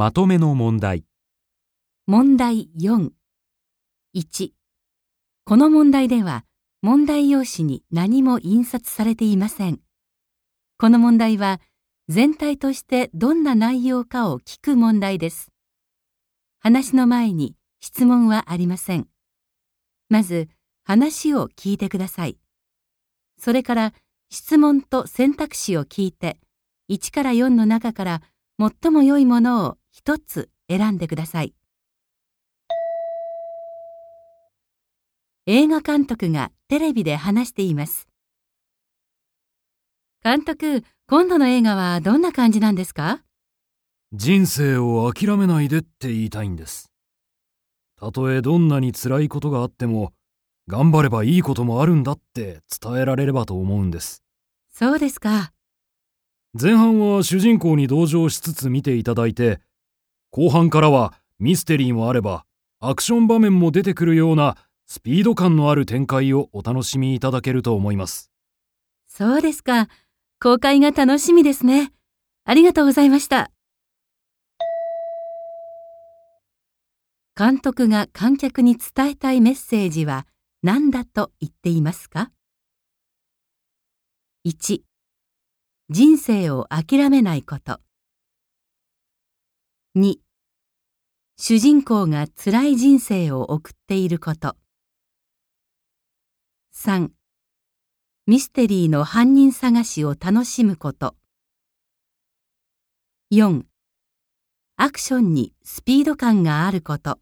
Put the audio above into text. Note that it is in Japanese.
まとめの問題。問題4。1。この問題では、問題用紙に何も印刷されていません。この問題は、全体としてどんな内容かを聞く問題です。話の前に質問はありません。まず、話を聞いてください。それから、質問と選択肢を聞いて、1から4の中から最も良いものを一つ選んでください。映画監督がテレビで話しています。監督、今度の映画はどんな感じなんですか？人生を諦めないでって言いたいんです。たとえどんなに辛いことがあっても、頑張ればいいこともあるんだって伝えられればと思うんです。そうですか。前半は主人公に同情しつつ見ていただいて、後半からはミステリーもあれば、アクション場面も出てくるようなスピード感のある展開をお楽しみいただけると思います。そうですか。公開が楽しみですね。ありがとうございました。監督が観客に伝えたいメッセージは何だと言っていますか ?1、人生を諦めないこと。2、主人公が辛い人生を送っていること。3、ミステリーの犯人探しを楽しむこと。4. アクションにスピード感があること。